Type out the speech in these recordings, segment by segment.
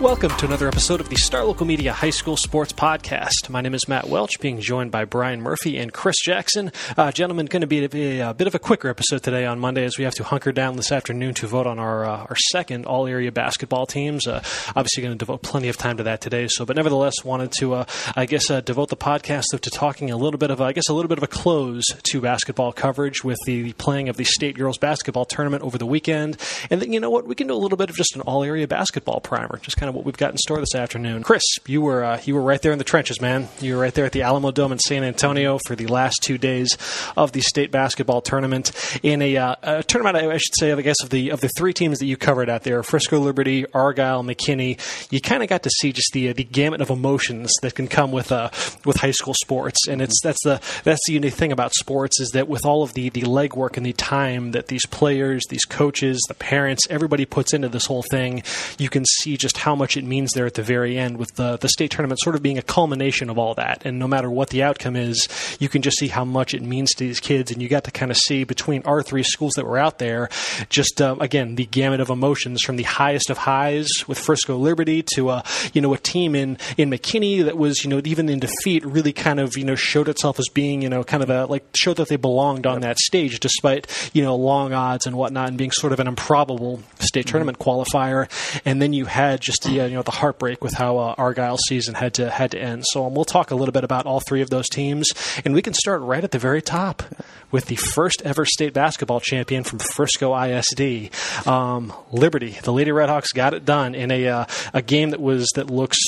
Welcome to another episode of the Star Local Media High School Sports Podcast. My name is Matt Welch, being joined by Brian Murphy and Chris Jackson. Uh, gentlemen, going to be a, a, bit of a quicker episode today on Monday as we have to hunker down this afternoon to vote on our uh, our second all area basketball teams. Uh, obviously, going to devote plenty of time to that today. So, but nevertheless, wanted to uh, I guess uh, devote the podcast to talking a little bit of I guess a little bit of a close to basketball coverage with the playing of the state girls basketball tournament over the weekend, and then you know what we can do a little bit of just an all area basketball primer, just kind kind of what we've got in store this afternoon. Chris, you were uh, you were right there in the trenches, man. You were right there at the Alamodome in San Antonio for the last two days of the state basketball tournament. In a, uh, a tournament, I should say, I guess of the of the three teams that you covered out there: Frisco Liberty, Argyle, McKinney. You kind of got to see just the uh, the gamut of emotions that can come with uh, with high school sports, and it's that's the that's the unique thing about sports is that with all of the the legwork and the time that these players, these coaches, the parents, everybody puts into this whole thing, you can see just how much it means there at the very end, with the, the state tournament sort of being a culmination of all that. And no matter what the outcome is, you can just see how much it means to these kids. And you got to kind of see between our three schools that were out there, just uh, again, the gamut of emotions from the highest of highs with Frisco Liberty to, uh, you know, a team in, in McKinney that was, you know, even in defeat, really kind of, you know, showed itself as being, you know, kind of a, like, showed that they belonged on that stage despite, you know, long odds and whatnot and being sort of an improbable state mm-hmm. tournament qualifier. And then you had just the, you know the heartbreak with how uh, Argyle's season had to had to end. So um, we'll talk a little bit about all three of those teams, and we can start right at the very top with the first ever state basketball champion from Frisco ISD, um, Liberty. The Lady Redhawks got it done in a uh, a game that was that looks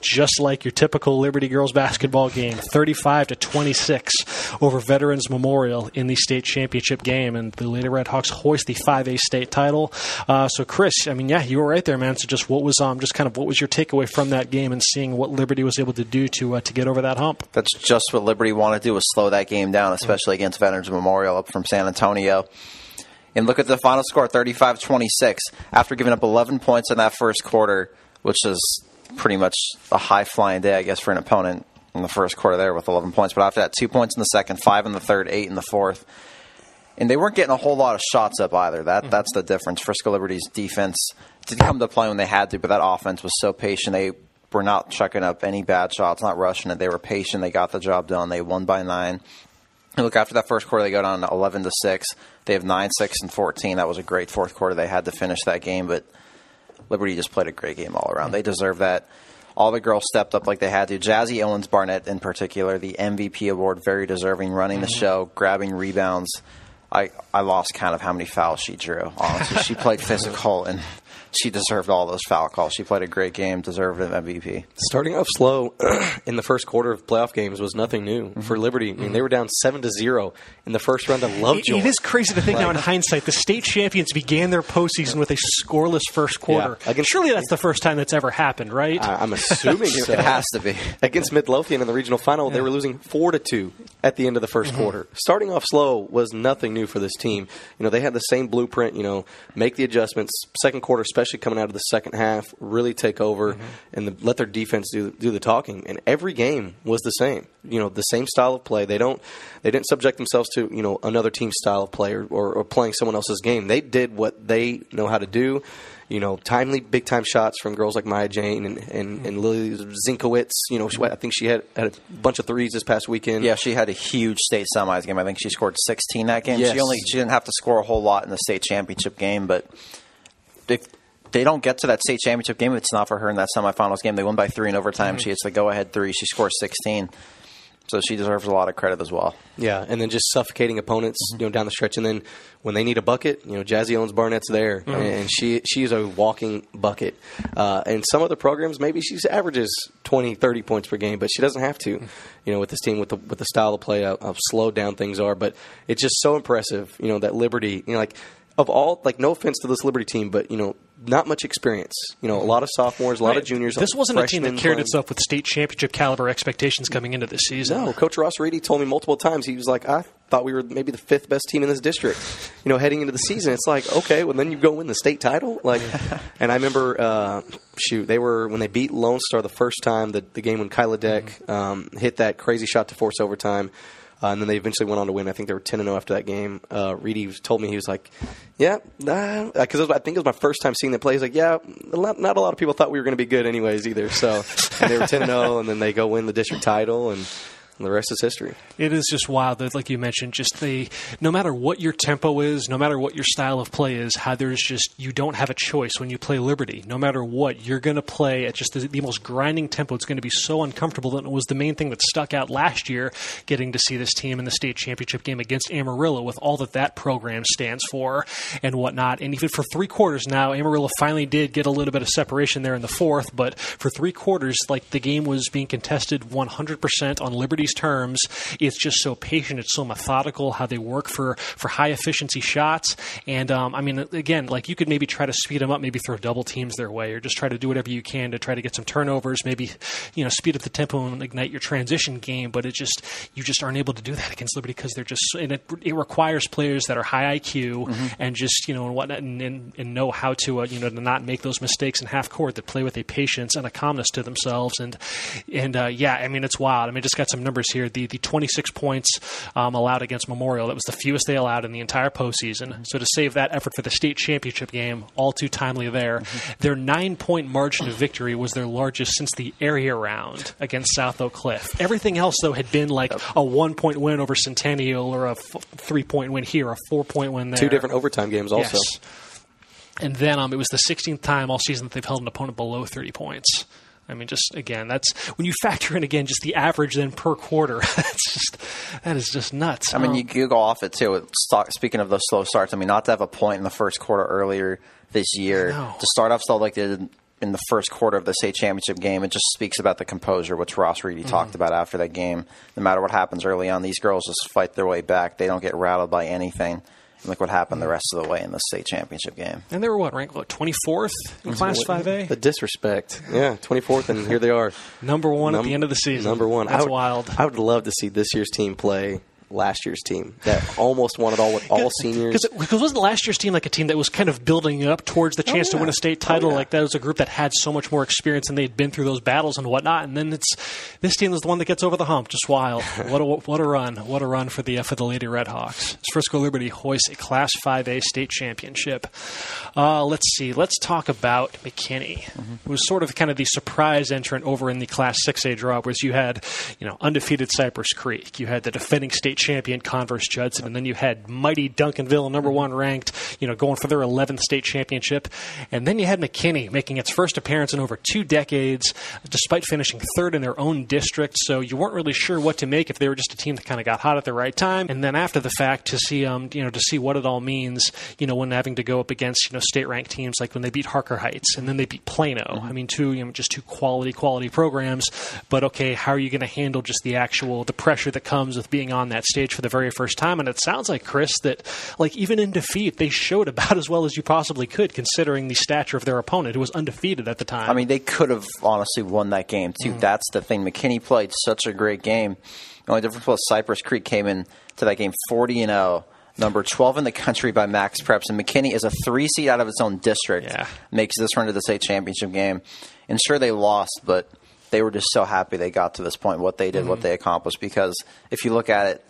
just like your typical Liberty girls basketball game, 35 to 26 over Veterans Memorial in the state championship game, and the Lady Redhawks hoist the 5A state title. Uh, so, Chris, I mean, yeah, you were right there, man. So, just what was um, just kind of what was your takeaway from that game and seeing what Liberty was able to do to uh, to get over that hump? That's just what Liberty wanted to do was slow that game down, especially mm-hmm. against Veterans Memorial up from San Antonio. And look at the final score 35 26. After giving up 11 points in that first quarter, which is pretty much a high flying day, I guess, for an opponent in the first quarter there with 11 points. But after that, two points in the second, five in the third, eight in the fourth. And they weren't getting a whole lot of shots up either. That mm-hmm. That's the difference. Frisco Liberty's defense did come to play when they had to, but that offense was so patient. They were not chucking up any bad shots, not rushing it. They were patient. They got the job done. They won by nine. And look, after that first quarter, they go down 11 to 6. They have 9, 6, and 14. That was a great fourth quarter. They had to finish that game, but Liberty just played a great game all around. They deserve that. All the girls stepped up like they had to. Jazzy Owens Barnett, in particular, the MVP award, very deserving, running the show, grabbing rebounds. I, I lost count of how many fouls she drew. Honestly, she played physical and she deserved all those foul calls. She played a great game, deserved an MVP. Starting off slow in the first quarter of playoff games was nothing new mm-hmm. for Liberty. I mean, they were down seven to zero in the first round of Lovejoy. It, it is crazy to think like, now in hindsight. The state champions began their postseason with a scoreless first quarter. Yeah, against, Surely that's the first time that's ever happened, right? I, am assuming so. it has to be. Against Midlothian in the regional final, yeah. they were losing four to two at the end of the 1st mm-hmm. quarter. Starting off slow was nothing new for this team. You know, they had the same blueprint. You know, make the adjustments. Second quarter, especially coming out of the second half, really take over, mm-hmm. and the, let their defense do do the talking. And every game was the same. You know, the same style of play. They don't they didn't subject themselves to you know another team's style of play or, or, or playing someone else's game. They did what they know how to do you know, timely big time shots from girls like Maya Jane and, and, and Lily Zinkowitz. You know, she, I think she had, had a bunch of threes this past weekend. Yeah, she had a huge state semis game. I think she scored 16 that game. Yes. She only she didn't have to score a whole lot in the state championship game, but if they don't get to that state championship game if it's not for her in that semifinals game. They won by three in overtime. Mm-hmm. She hits the go ahead three. She scores 16. So she deserves a lot of credit as well. Yeah, and then just suffocating opponents, you know, down the stretch, and then when they need a bucket, you know, Jazzy Owens Barnett's there, and she she is a walking bucket. Uh, and some other programs, maybe she averages 20, 30 points per game, but she doesn't have to. You know, with this team, with the with the style of play, how, how slowed down things are, but it's just so impressive. You know, that Liberty, you know, like of all, like, no offense to this Liberty team, but you know, not much experience. You know, a lot of sophomores, a lot of juniors. This wasn't a team that carried playing. itself with state championship caliber expectations coming into this season. No, Coach Ross Reedy told me multiple times. He was like, I thought we were maybe the fifth best team in this district. You know, heading into the season, it's like, okay, well then you go win the state title. Like, and I remember, uh, shoot, they were when they beat Lone Star the first time, the, the game when Kyla Deck um, hit that crazy shot to force overtime. Uh, and then they eventually went on to win. I think they were ten and zero after that game. Uh, Reedy told me he was like, "Yeah," because I think it was my first time seeing them play. He's like, "Yeah, a lot, not a lot of people thought we were going to be good anyways either." So they were ten and zero, and then they go win the district title, and, and the rest is history. It is just wild that, like you mentioned, just the no matter what your tempo is, no matter what your style of play is, how there's just you don't have a choice when you play Liberty. No matter what, you're going to play at just the, the most grinding tempo. It's going to be so uncomfortable. And it was the main thing that stuck out last year, getting to see this team in the state championship game against Amarillo with all that that program stands for and whatnot. And even for three quarters now, Amarillo finally did get a little bit of separation there in the fourth, but for three quarters, like the game was being contested 100% on Liberty's terms. It's just so patient. It's so methodical how they work for, for high efficiency shots. And um, I mean, again, like you could maybe try to speed them up, maybe throw double teams their way, or just try to do whatever you can to try to get some turnovers, maybe you know speed up the tempo and ignite your transition game. But it just you just aren't able to do that against Liberty because they're just and it, it requires players that are high IQ and just you know and whatnot and, and, and know how to uh, you know to not make those mistakes in half court that play with a patience and a calmness to themselves and and uh, yeah I mean it's wild I mean just got some numbers here. The the 26 points um, allowed against Memorial that was the fewest they allowed in the entire postseason. So to save that effort for the state championship game all too timely there. Their nine point margin of victory was their largest since the area round against South Oak Cliff. Everything else though had been like a one point win over Centennial or a f- three point win here a four point win there. Two different overtime games also. Yes. And then um, it was the 16th time all season that they've held an opponent below 30 points. I mean, just again, that's when you factor in again just the average then per quarter. that's just that is just nuts. I mean, Um, you, you go off it too. Stock, speaking of those slow starts, I mean, not to have a point in the first quarter earlier this year to start off slow like they did in the first quarter of the state championship game, it just speaks about the composure, which Ross Reedy Mm-hmm. talked about after that game. No matter what happens early on, these girls just fight their way back. They don't get rattled by anything. And look what happened the rest of the way in the state championship game. and they were what ranked what 24th in Class 5A, The disrespect. Yeah, 24th, and here they are. number one at the end of the season. Number one. That's I would, wild. I would love to see this year's team play last year's team that almost won it all with all seniors. Because wasn't last year's team like a team that was kind of building up towards the chance to yeah. win a state Oh, title? yeah. Like that was a group that had so much more experience and they'd been through those battles and whatnot. And then it's this team is the one that gets over the hump. Just wild. what a what a run! What a run for the uh, for the Lady Redhawks. As Frisco Liberty hoists a Class 5A state championship. Uh, let's see. Let's talk about McKinney. It was sort of kind of the surprise entrant over in the Class 6A draw, was you had you know undefeated Cypress Creek, you had the defending state champion Converse Judson, and then you had mighty Duncanville, number one ranked, you know, going for their 11th state championship, and then you had McKinney making its first appearance in over two decades, despite finishing third in their own district. So you weren't really sure what to make if they were just a team that kind of got hot at the right time, and then after the fact to see um you know to see what it all means, you know, when having to go up against you know state ranked teams like when they beat Harker Heights and then they beat Plano. I mean, two you know just two quality quality programs, but okay, how are you going to handle just the actual the pressure that comes with being on that stage for the very first time? And it sounds like Chris that like even in defeat they showed about as well as you possibly could considering the stature of their opponent who was undefeated at the time. I mean, they could have honestly won that game too. Mm. That's the thing. McKinney played such a great game. The only difference was Cypress Creek came in to that game forty and zero, number twelve in the country by MaxPreps, and McKinney is a three seed out of its own district. Yeah. makes this run to the state championship game. And sure, they lost, but they were just so happy they got to this point. What they did, what mm-hmm. they accomplished. Because if you look at it,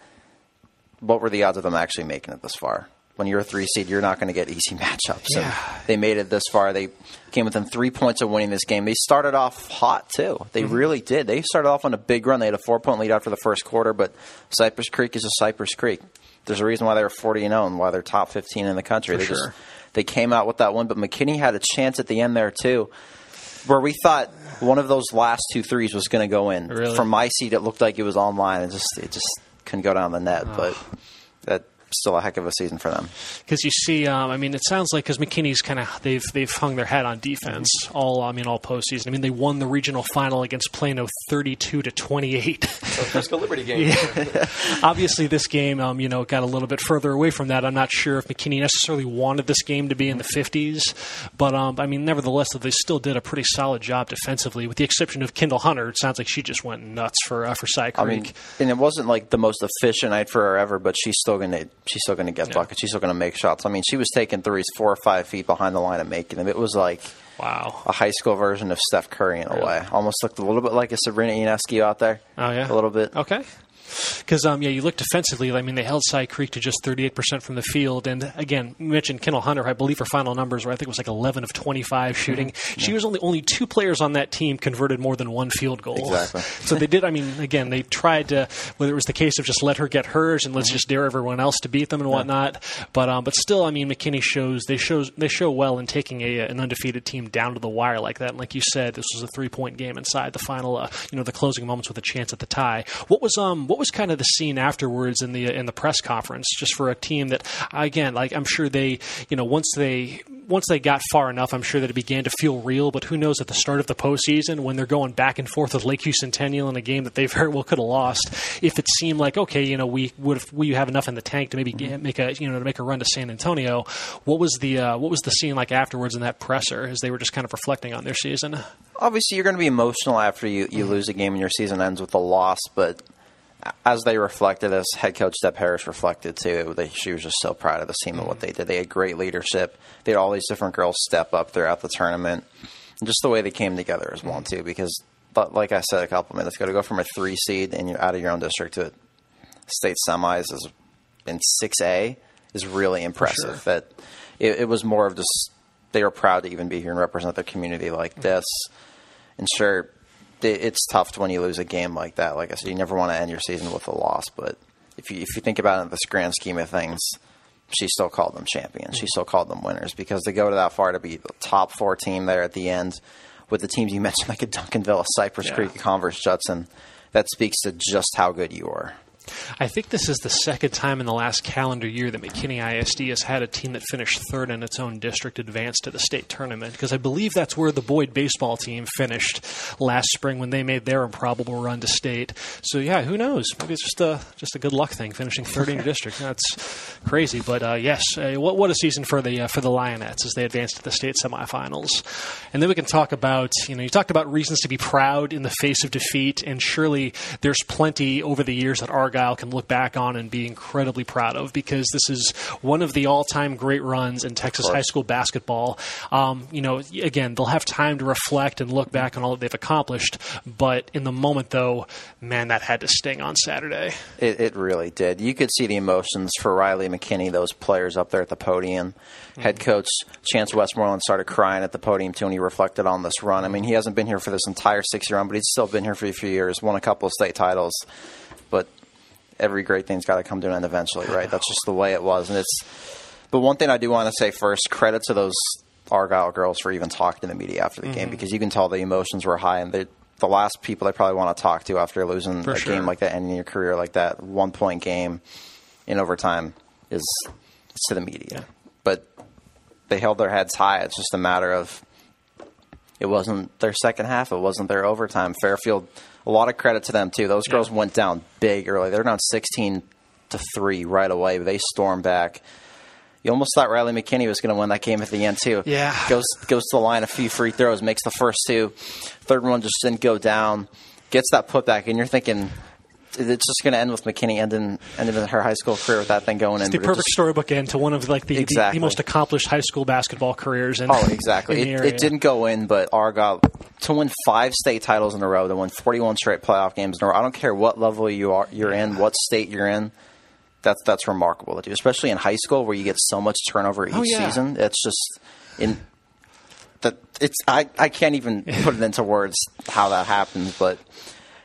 what were the odds of them actually making it this far? When you're a three seed, you're not going to get easy matchups. Yeah. And they made it this far. They came within three points of winning this game. They started off hot too. They mm-hmm. really did. They started off on a big run. They had a four point lead after the first quarter, but Cypress Creek is a Cypress Creek. There's a reason why they're 40 and 0 and why they're top 15 in the country. For they sure. just they came out with that one, but McKinney had a chance at the end there too. where we thought one of those last two threes was going to go in. Really? From my seat, it looked like it was online. It just it just couldn't go down the net, but that still a heck of a season for them. because you see, um, I mean, it sounds like because McKinney's kind of they've they've hung their hat on defense all. I mean, all postseason. I mean, they won the regional final against Plano, thirty-two to twenty-eight. So Frisco Liberty game. Obviously, this game, um, you know, got a little bit further away from that. I'm not sure if McKinney necessarily wanted this game to be in the 50s, but um, I mean, nevertheless, they still did a pretty solid job defensively, with the exception of Kendall Hunter. It sounds like she just went nuts for uh, for Cy Creek. I mean, and it wasn't like the most efficient night for her ever, but she's still gonna she's still gonna get buckets. She's still gonna make shots. I mean, she was taking threes four or five feet behind the line and making them. It was like wow. a high school version of Steph Curry in a way. Almost looked a little bit like a Sabrina Ionescu out there. Oh yeah, a little bit. Okay. Because um, yeah, you look defensively. I mean, they held Cy Creek to just 38% from the field, and again, you mentioned Kendall Hunter. I believe her final numbers were I think it was like 11 of 25 shooting. She was only only two players on that team converted more than one field goal. Exactly. so they did. I mean, again, they tried to whether it was the case of just let her get hers and let's just dare everyone else to beat them and whatnot. But um, but still, I mean, McKinney shows they shows they show well in taking a an undefeated team down to the wire like that. And like you said, this was a three point game inside the final. Uh, you know, the closing moments with a chance at the tie. What was um what was kind of the scene afterwards in the in the press conference just for a team that again like I'm sure they you know once they once they got far enough I'm sure that it began to feel real but who knows at the start of the postseason when they're going back and forth with Lakeview Centennial in a game that they very well could have lost if it seemed like okay you know we would we have enough in the tank to maybe get, make a you know to make a run to San Antonio. What was the uh, what was the scene like afterwards in that presser as they were just kind of reflecting on their season? Obviously, you're going to be emotional after you, you lose a game and your season ends with a loss, but as they reflected, as head coach Deb Harris reflected too, they, she was just so proud of the team and what they did. They had great leadership. They had all these different girls step up throughout the tournament, and just the way they came together as one too. Because, but like I said a couple minutes ago, to go from a three seed and you're out of your own district to state semis is in six A is really impressive. That it, it was more of just they were proud to even be here and represent their community like this. And sure, it's tough when you lose a game like that. Like I said, you never want to end your season with a loss. But if you if you think about it in this grand scheme of things, she still called them champions. She mm-hmm. still called them winners because to go to that far to be the top four team there at the end with the teams you mentioned, like a Duncanville, a Cypress Yeah. Creek, Converse Judson, that speaks to just how good you are. I think this is the second time in the last calendar year that McKinney ISD has had a team that finished third in its own district advance to the state tournament because I believe that's where the Boyd baseball team finished last spring when they made their improbable run to state. So yeah, who knows? Maybe it's just a just a good luck thing finishing third in your district. That's crazy, but uh, yes, uh, what what a season for the uh, for the Lionettes as they advance to the state semifinals. And then we can talk about you know you talked about reasons to be proud in the face of defeat, and surely there's plenty over the years that Argyle can look back on and be incredibly proud of because this is one of the all-time great runs in Texas high school basketball. Um, you know, again, they'll have time to reflect and look back on all that they've accomplished, but in the moment, though, man, that had to sting on Saturday. It, it really did. You could see the emotions for Riley McKinney, those players up there at the podium. Head coach Chance Westmoreland started crying at the podium too when he reflected on this run. I mean, he hasn't been here for this entire six year run, but he's still been here for a few years, won a couple of state titles. Every great thing's got to come to an end eventually, right? That's just the way it was. And it's. But one thing I do want to say first credit to those Argyle girls for even talking to the media after the game mm-hmm. because you can tell the emotions were high and they the last people they probably want to talk to after losing For a sure. game like that, ending your career like that, one point game in overtime is to the media. But they held their heads high. It's just a matter of it wasn't their second half. It wasn't their overtime. Fairfield, a lot of credit to them too. Those girls went down big early. They're down sixteen to three right away. But they storm back. You almost thought Riley McKinney was going to win that game at the end too. Yeah. goes goes to the line, a few free throws, makes the first two. Third one just didn't go down. Gets that putback, and you're thinking it's just going to end with McKinney ending ending her high school career with that thing going in. The perfect just- storybook end to one of like the, the, the most accomplished high school basketball careers. In, Oh, exactly. It, it didn't go in, but Argyle to win five state titles in a row, to win 41 straight playoff games in a row. I don't care what level you are, you're in, what state you're in. That's that's remarkable to do, especially in high school where you get so much turnover each Oh, yeah. season. It's just in that it's I, I can't even put it into words how that happens, but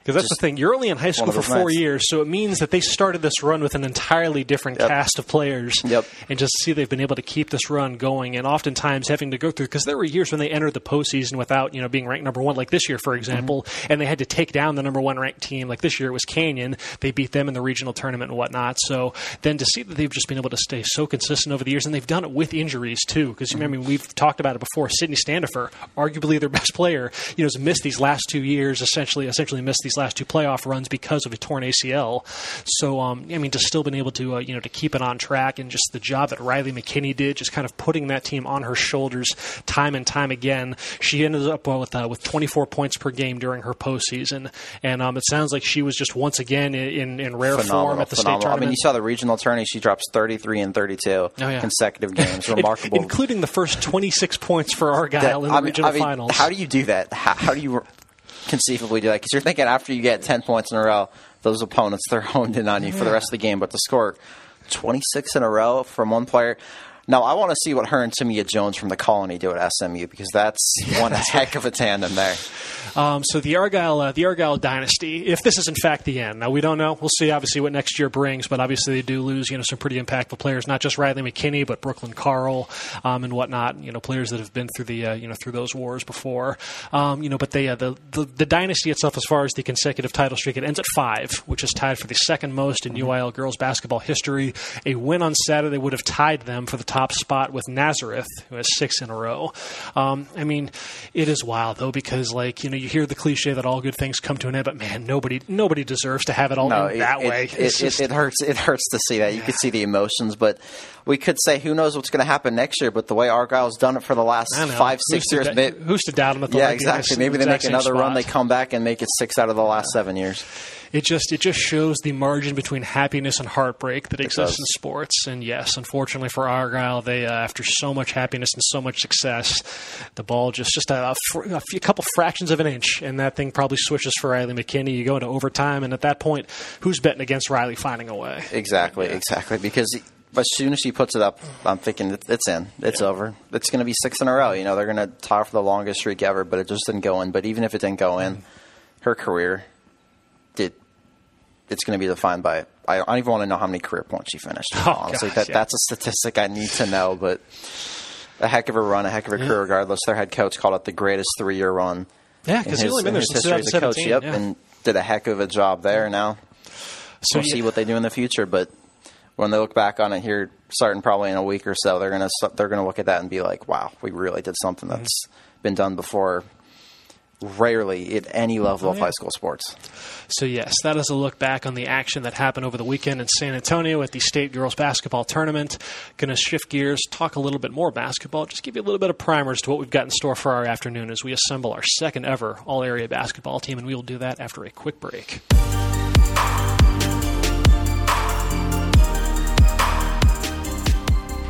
Because that's the thing. You're only in high school for four nights. years, so it means that they started this run with an entirely different Yep. cast of players. Yep. And just see they've been able to keep this run going, and oftentimes having to go through because there were years when they entered the postseason without you know being ranked number one, like this year, for example, and they had to take down the number one ranked team. Like this year, it was Canyon. They beat them in the regional tournament and whatnot. So then to see that they've just been able to stay so consistent over the years, and they've done it with injuries too. Because I mean, we've talked about it before. Sydney Standifer, arguably their best player, you know, has missed these last two years. Essentially, essentially missed these last two playoff runs because of a torn ACL. So um, I mean, to still been able to uh, you know to keep it on track and just the job that Riley McKinney did, just kind of putting that team on her shoulders time and time again. She ended up with uh, with 24 points per game during her postseason, and um, it sounds like she was just once again in, in, rare form at the state phenomenal. I mean, you saw the regional tourney; she drops 33 and 32 Oh, yeah. consecutive games. Remarkable. including the first 26 points for Argyle That- in the I mean- regional I mean, finals. How do you do that? How, how do you conceivably do that? Because you're thinking after you get 10 points in a row, those opponents they're honed in on you for the rest of the game. But to score 26 in a row from one player. Now I want to see what her and Tamia Jones from the Colony do at SMU because that's one heck of a tandem there. Um, so the Argyle, uh, the Argyle dynasty, if this is in fact the end, now we don't know. We'll see, obviously, what next year brings. But obviously, they do lose, you know, some pretty impactful players. Not just Riley McKinney, but Brooklyn Carl um, and whatnot. You know, players that have been through the, uh, you know, through those wars before. Um, you know, but they, uh, the, the the dynasty itself, as far as the consecutive title streak, it ends at five, which is tied for the second most in UIL girls basketball history. A win on Saturday would have tied them for the top spot with Nazareth, who has six in a row. Um, I mean, it is wild though because like you know you hear the cliche that all good things come to an end, but man, nobody nobody deserves to have it all No, end it, that it- way. It, just- it hurts. It hurts to see that. You could see the emotions, but we could say who knows what's going to happen next year. But the way Argyle's done it for the last five, six to years, may- who's to doubt them? At the yeah, like, you know, exactly. Maybe they make another run. They come back and make it six out of the last seven years. It just it just shows the margin between happiness and heartbreak that exists does. in sports. And yes, unfortunately for Argyle, they uh, after so much happiness and so much success, the ball just just a, a, a few couple fractions of an inch, and that thing probably switches for Riley McKinney. You go into overtime, and at that point, who's betting against Riley finding a way? Exactly, exactly. Because as soon as she puts it up, I'm thinking it's in. It's over. It's going to be six in a row. You know, they're going to tie for the longest streak ever, but it just didn't go in. But even if it didn't go in, her career. It's going to be defined by. I don't even want to know how many career points she finished. Oh, honestly, gosh, that yeah. that's a statistic I need to know. But a heck of a run, a heck of a career. Regardless, their head coach called it the greatest three-year run. Yeah, because he's only been there since history as a coach. Yep, yeah. and did a heck of a job there. Now so we'll yeah, see what they do in the future. But when they look back on it here, starting probably in a week or so, they're gonna they're gonna look at that and be like, "Wow, we really did something Mm-hmm. that's been done before." Rarely at any level Oh, of high school sports. So, yes, that is a look back on the action that happened over the weekend in San Antonio at the State Girls Basketball Tournament. Going to shift gears, talk a little bit more basketball, just give you a little bit of primers to what we've got in store for our afternoon as we assemble our second ever all area basketball team, and we will do that after a quick break.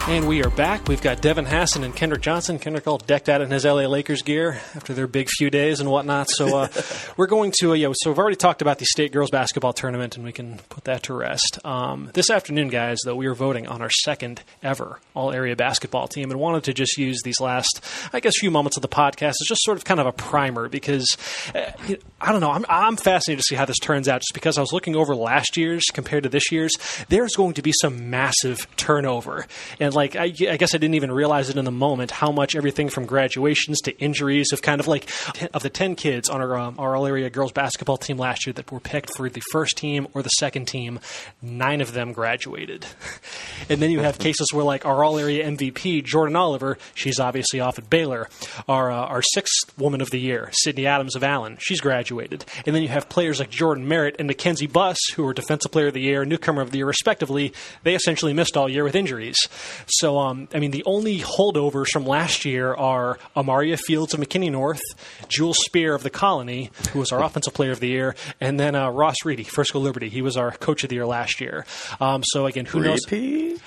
And we are back. We've got Devin Hassan and Kendrick Johnson. Kendrick all decked out in his LA Lakers gear after their big few days and whatnot. So uh, we're going to, uh, yeah, so we've already talked about the state girls basketball tournament and we can put that to rest. Um, this afternoon, guys, though, we are voting on our second ever all area basketball team and wanted to just use these last, I guess, few moments of the podcast as just sort of kind of a primer because, uh, I don't know, I'm, I'm fascinated to see how this turns out just because I was looking over last year's compared to this year's. There's going to be some massive turnover. And like, I, I guess I didn't even realize it in the moment how much everything from graduations to injuries of kind of like of the 10 kids on our, um, our all area girls basketball team last year that were picked for the first team or the second team, nine of them graduated. and then you have cases where like our all area MVP, Jordan Oliver, she's obviously off at Baylor. Our, uh, our sixth woman of the year, Sydney Adams of Allen, she's graduated. And then you have players like Jordan Merritt and Mackenzie Buss, who were defensive player of the year, newcomer of the year, respectively. They essentially missed all year with injuries. So, um, I mean, the only holdovers from last year are Amaria Fields of McKinney North, Jules Spear of the Colony, who was our offensive player of the year, and then uh, Ross Reedy, Frisco Liberty. He was our coach of the year last year. Um, so again, who knows?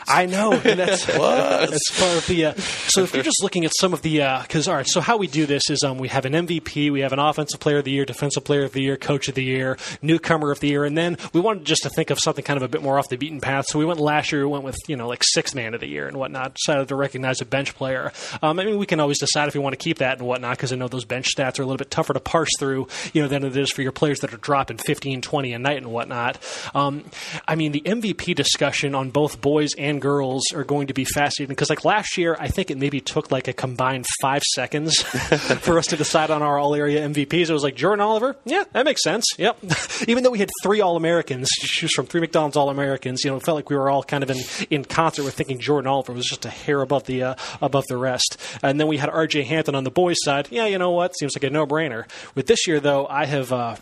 I know. And that's that's part of the. Uh, so if you're just looking at some of the, because all right, so how we do this is um, we have an MVP, we have an offensive player of the year, defensive player of the year, coach of the year, newcomer of the year, and then we wanted just to think of something kind of a bit more off the beaten path. So we went last year, we went with you know like sixth man of the year. And whatnot. Decided to recognize a bench player. Um, I mean, we can always decide if we want to keep that and whatnot because I know those bench stats are a little bit tougher to parse through, you know, than it is for your players that are dropping 15, 20 a night and whatnot. Um, I mean, the MVP discussion on both boys and girls are going to be fascinating because, like last year, I think it maybe took like a combined five seconds for us to decide on our all area MVPs. It was like Jordan Oliver, yeah, that makes sense. Yep. Even though we had three All Americans, choose from three McDonald's All Americans, you know, it felt like we were all kind of in, in concert with thinking Jordan Oliver was just a hair above the uh, above the rest. And then we had R.J. Hampton on the boys' side. Yeah, you know what? Seems like a no brainer. With this year, though, I have. Uh,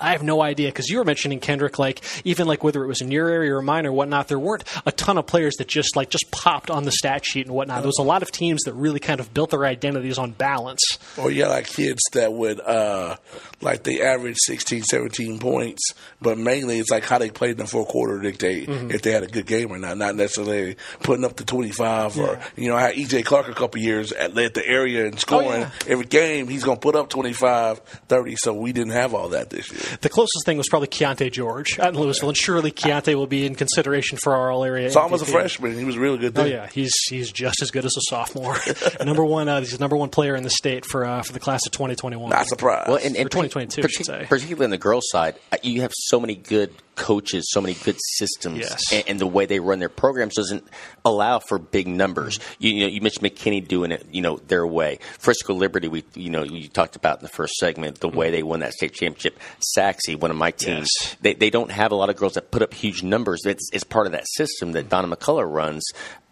I have no idea because you were mentioning Kendrick, like even like whether it was in your area or mine or whatnot, there weren't a ton of players that just like just popped on the stat sheet and whatnot. There was a lot of teams that really kind of built their identities on balance. Or yeah, like kids that would uh like they average 16, 17 points, but mainly it's like how they played in the fourth quarter dictate if they had a good game or not, not necessarily putting up the twenty five or you know, I had EJ Clark a couple years at led the area and scoring yeah. every game he's gonna put up 25, 30, so we didn't have all that this year. The closest thing was probably Keyonte George out in Lewisville, and surely Keontae will be in consideration for our all area. Saw him as a freshman, he was really good Oh yeah, he's he's just as good as a sophomore. number one, uh, he's the number one player in the state for uh, for the class of 2021. Not surprised. Well, and, and 2022, I should say. particularly on the girls' side, uh, you have so many good coaches, so many good systems, Yes. and, and the way they run their programs doesn't allow for big numbers. Mm-hmm. You, you know, you mentioned McKinney doing it, you know, their way. Frisco Liberty, we, you know, you talked about in the first segment the way mm-hmm. they won that state championship. Sachse, one of my teams, Yes. they they don't have a lot of girls that put up huge numbers. It's, it's part of that system that mm-hmm. Donna McCullough runs.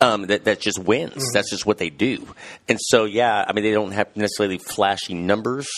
Um, that that just wins. That's just what they do. And so, yeah, I mean, they don't have necessarily flashy numbers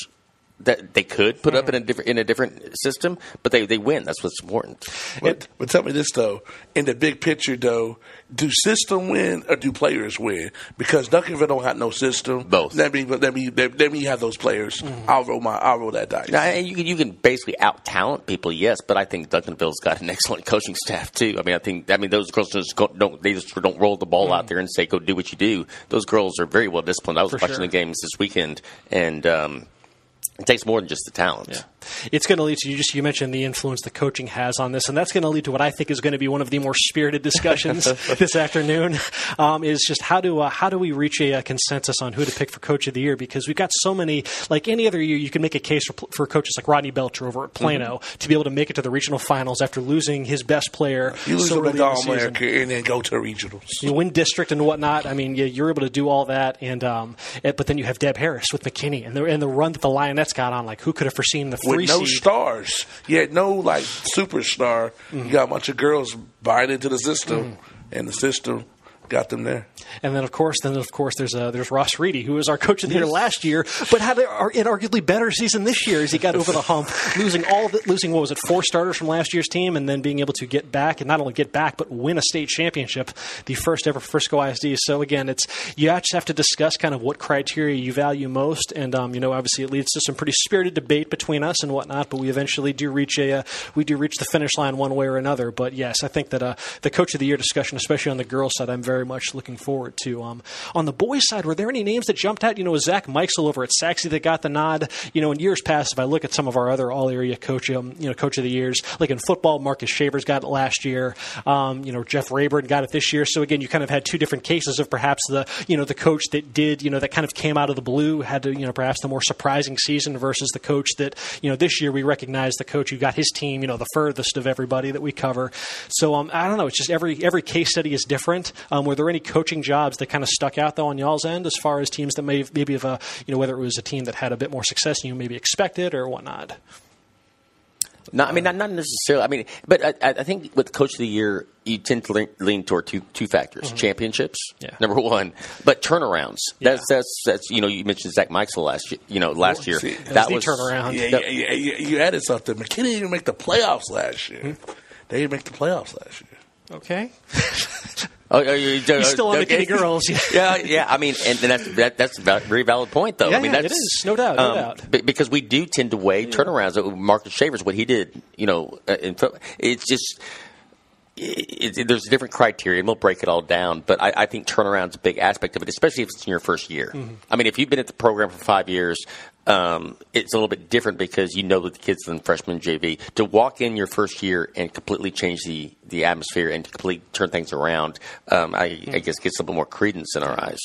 that they could put up mm. in a different in a different system, but they, they win. That's what's important. But, but tell me this though, in the big picture though, do system win or do players win? Because Duncanville don't have no system. Both. Let me let me let, let me have those players. Mm-hmm. I'll roll my I'll roll that dice. Now, and you can you can basically out talent people, yes, but I think Duncanville's got an excellent coaching staff too. I mean, I think I mean those girls just go, don't they just don't roll the ball out mm. there and say go do what you do. Those girls are very well disciplined. I was For watching sure. the games this weekend, and um, it takes more than just the talent. Yeah. It's going to lead to you just you mentioned the influence the coaching has on this, and that's going to lead to what I think is going to be one of the more spirited discussions this afternoon. Um, is just how do uh, how do we reach a, uh consensus on who to pick for coach of the year? Because we've got so many. Like any other year, you can make a case for, for coaches like Rodney Belcher over at Plano to be able to make it to the regional finals after losing his best player. You lose so to early in the McDonald and then go to regionals. you win district and whatnot. I mean, you, you're able to do all that, and um, it, but then you have Deb Harris with McKinney and the and the run that the Lionettes got on. Like, who could have foreseen the With no seed? stars. You had no like superstar. You mm-hmm. got a bunch of girls buying into the system mm-hmm. and the system got them there. And then, of course, then of course, there's uh, there's Ross Reedy, who was our coach of the year last year, but had an arguably better season this year as he got over the hump, losing all the, losing what was it four starters from last year's team, and then being able to get back and not only get back but win a state championship, the first ever Frisco ISD. So again, it's you just have to discuss kind of what criteria you value most, and um, you know, obviously, it leads to some pretty spirited debate between us and whatnot. But we eventually do reach a uh, we do reach the finish line one way or another. But yes, I think that uh, the coach of the year discussion, especially on the girls' side, I'm very much looking forward to. Um, on the boys' side, were there any names that jumped out? You know, Zach Meixel over at Sachse that got the nod? You know, in years past, if I look at some of our other all area coach, um, you know, coach of the years, like in football, Marcus Shavers got it last year. Um, you know, Jeff Rayburn got it this year. So again, you kind of had two different cases of perhaps the you know the coach that did you know that kind of came out of the blue had to you know perhaps the more surprising season versus the coach that you know this year we recognize the coach who got his team you know the furthest of everybody that we cover. So um, I don't know. It's just every every case study is different. Um, were there any coaching jobs that kind of stuck out though on y'all's end as far as teams that may maybe have a you know whether it was a team that had a bit more success than you maybe expected or whatnot? No, I mean not, not necessarily. I mean, but I, I think with coach of the year, you tend to lean, lean toward two two factors: mm-hmm. championships, Yeah. number one, but turnarounds. Yeah. That's that's that's you know you mentioned Zach Meixel last year. You know last oh, year see, that the was turnaround. Yeah, yeah, yeah, yeah, you added something. McKinney didn't even make the playoffs last year. Mm-hmm. They didn't make the playoffs last year. Okay, Oh, oh, you, he's still on okay. McKinney girls. yeah, yeah. I mean, and, that's that, that's a very valid point, though. Yeah, I mean, yeah, that's, it is. No doubt, no doubt. be- Because we do tend to weigh turnarounds. Uh, Marcus Shavers, what he did, you know, uh, in, it's just it, it, there's different criteria, and we'll break it all down. But I, I think turnaround's a big aspect of it, especially if it's in your first year. Mm-hmm. I mean, if you've been at the program for five years, um, it's a little bit different because you know that the kids in freshman JV. To walk in your first year and completely change the, the atmosphere and to completely turn things around, um, I, I, guess gets a little more credence in our eyes.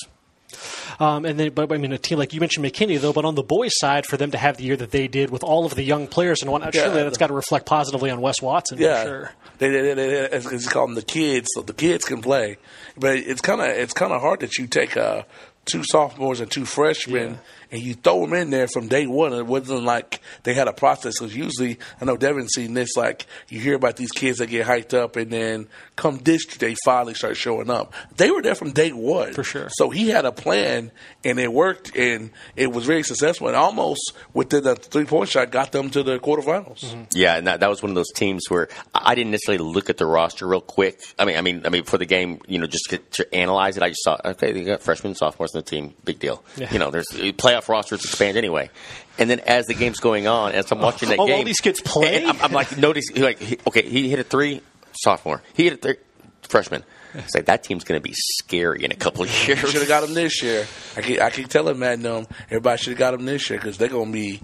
Um, and then, but I mean, a team like you mentioned McKinney, though, but on the boys' side, for them to have the year that they did with all of the young players and whatnot, yeah. surely that's got to reflect positively on Wes Watson. Yeah, sure. They, they, they, they, call them the kids, so the kids can play. But it's kind of it's kind of hard that you take uh, two sophomores and two freshmen. Yeah and you throw them in there from day one. It wasn't like they had a process. Because usually, I know Devin's seen this. Like you hear about these kids that get hyped up, and then come district, they finally start showing up. They were there from day one, for sure. So he had a plan, and it worked, and it was very successful. And almost within the three point shot, got them to the quarterfinals. Mm-hmm. Yeah, and that, that was one of those teams where I didn't necessarily look at the roster real quick. I mean, I mean, I mean, for the game, you know, just to, to analyze it, I just saw okay, they got freshmen, sophomores in the team, big deal. Yeah. You know, there's play playoff rosters expand anyway. And then as the game's going on, as I'm watching that oh, game, all these kids play. I'm, I'm, like, notice, like, okay, he hit a three, sophomore. He hit a three, freshman. It's like that team's going to be scary in a couple of years. Should have got him this year. I keep, I keep telling Matt and them, everybody should have got him this year because they're going to be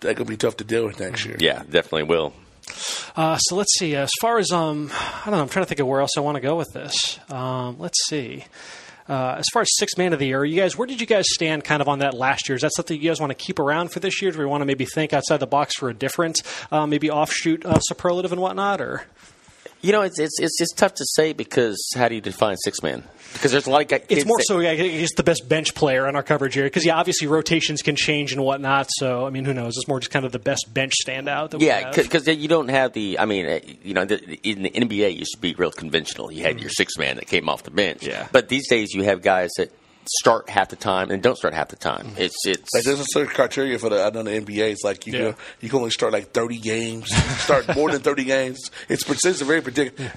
they're going to be tough to deal with next year. Yeah, definitely will. Uh, so let's see. As far as um, I don't know. I'm trying to think of where else I want to go with this. Um, let's see. Uh, as far as six man of the year, you guys, where did you guys stand kind of on that last year? Is that something you guys want to keep around for this year? Do we want to maybe think outside the box for a different, uh, maybe offshoot uh, superlative and whatnot, or? You know, it's it's it's just tough to say because how do you define six man? Because there's a lot of guys. It's more so yeah, he's the best bench player on our coverage area. Because yeah, obviously rotations can change and whatnot. So I mean, who knows? It's more just kind of the best bench standout. That yeah, because you don't have the. I mean, uh, you know, the, in the NBA, it used to be real conventional. You had mm-hmm. your six man that came off the bench. Yeah. But these days, you have guys that start half the time and don't start half the time. Mm-hmm. It's it's like there's a certain criteria for the I know the NBA. It's like you yeah. can, you can only start like 30 games, start more than 30 games. It's it's very particular.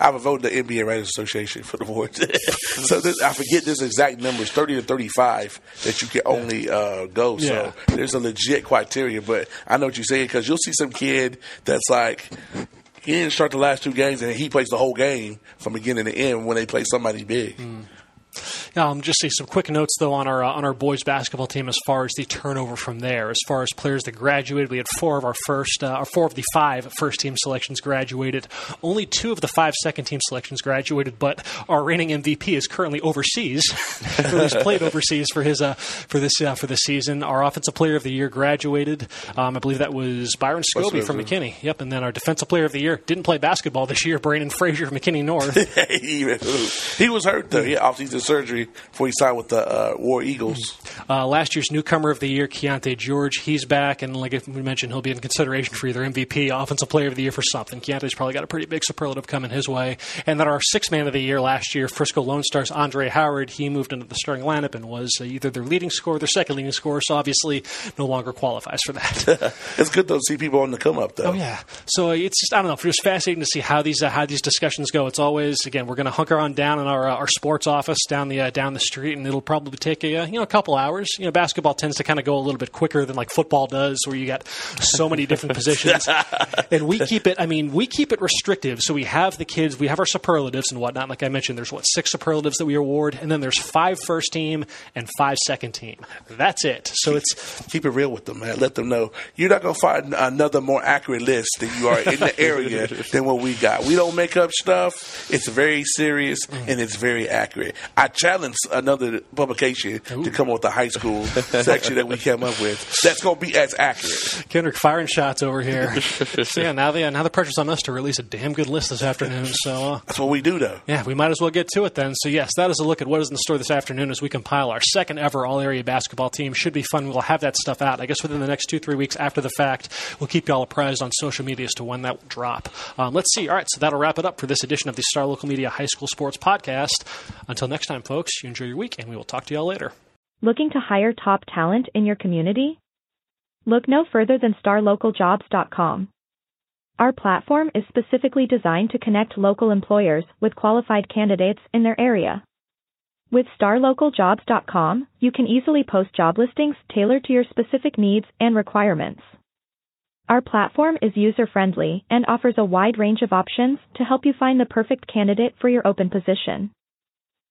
I have a vote in the NBA Writers Association for the board. so this, I forget this exact numbers, 30 to 35, that you can only uh, go. So there's a legit criteria, but I know what you're saying because you'll see some kid that's like, he didn't start the last two games and he plays the whole game from beginning to end when they play somebody big. Mm. Um, just some quick notes though on our uh, on our boys basketball team as far as the turnover from there. As far as players that graduated, we had four of our first, uh, or four of the five first team selections graduated. Only two of the five second team selections graduated, but our reigning MVP is currently overseas, he's played overseas for his uh, for this uh, for this season. Our offensive player of the year graduated. Um, I believe that was Byron Scobie from McKinney. Yep, and then our defensive player of the year didn't play basketball this year. Brandon Frazier from McKinney North. he was hurt though. He off season surgery before he signed with the uh, War Eagles. Uh, last year's newcomer of the year, Keyonte George, he's back, and like we mentioned, he'll be in consideration for either MVP, Offensive Player of the Year for something. Keyonte's probably got a pretty big superlative coming his way. And then our sixth man of the year last year, Frisco Lone Stars, Andre Howard, he moved into the starting lineup and was uh, either their leading scorer, their second leading scorer, so obviously no longer qualifies for that. it's good to see people on the come up, though. Oh yeah, so it's just I don't know, it's just fascinating to see how these uh, how these discussions go. It's always again we're going to hunker on down in our uh, our sports office down the uh, down the street, and it'll probably take a uh, you know a couple hours. You know, basketball tends to kind of go a little bit quicker than like football does, where you got so many different positions. and we keep it. I mean, we keep it restrictive. So we have the kids, we have our superlatives and whatnot. Like I mentioned, there's what six superlatives that we award, and then there's five first team and five second team. That's it. So keep, it's keep it real with them, man. Let them know you're not gonna find another more accurate list than you are in the area than what we got. We don't make up stuff. It's very serious and it's very accurate. I challenge another publication Ooh. to come up with a high school section that we came up with that's going to be as accurate. Kendrick firing shots over here. so yeah, now the now the pressure's on us to release a damn good list this afternoon. So uh, that's what we do, though. Yeah, we might as well get to it then. So yes, that is a look at what is in the store this afternoon as we compile our second ever all area basketball team. Should be fun. We'll have that stuff out. I guess within the next two three weeks after the fact, we'll keep y'all apprised on social media as to when that will drop. Um, let's see. All right, so that'll wrap it up for this edition of the Star Local Media High School Sports Podcast. Until next time, folks, you enjoy your week, and we will talk to y'all later. Looking to hire top talent in your community? Look no further than starlocaljobs.com. Our platform is specifically designed to connect local employers with qualified candidates in their area. With starlocaljobs.com, you can easily post job listings tailored to your specific needs and requirements. Our platform is user-friendly and offers a wide range of options to help you find the perfect candidate for your open position.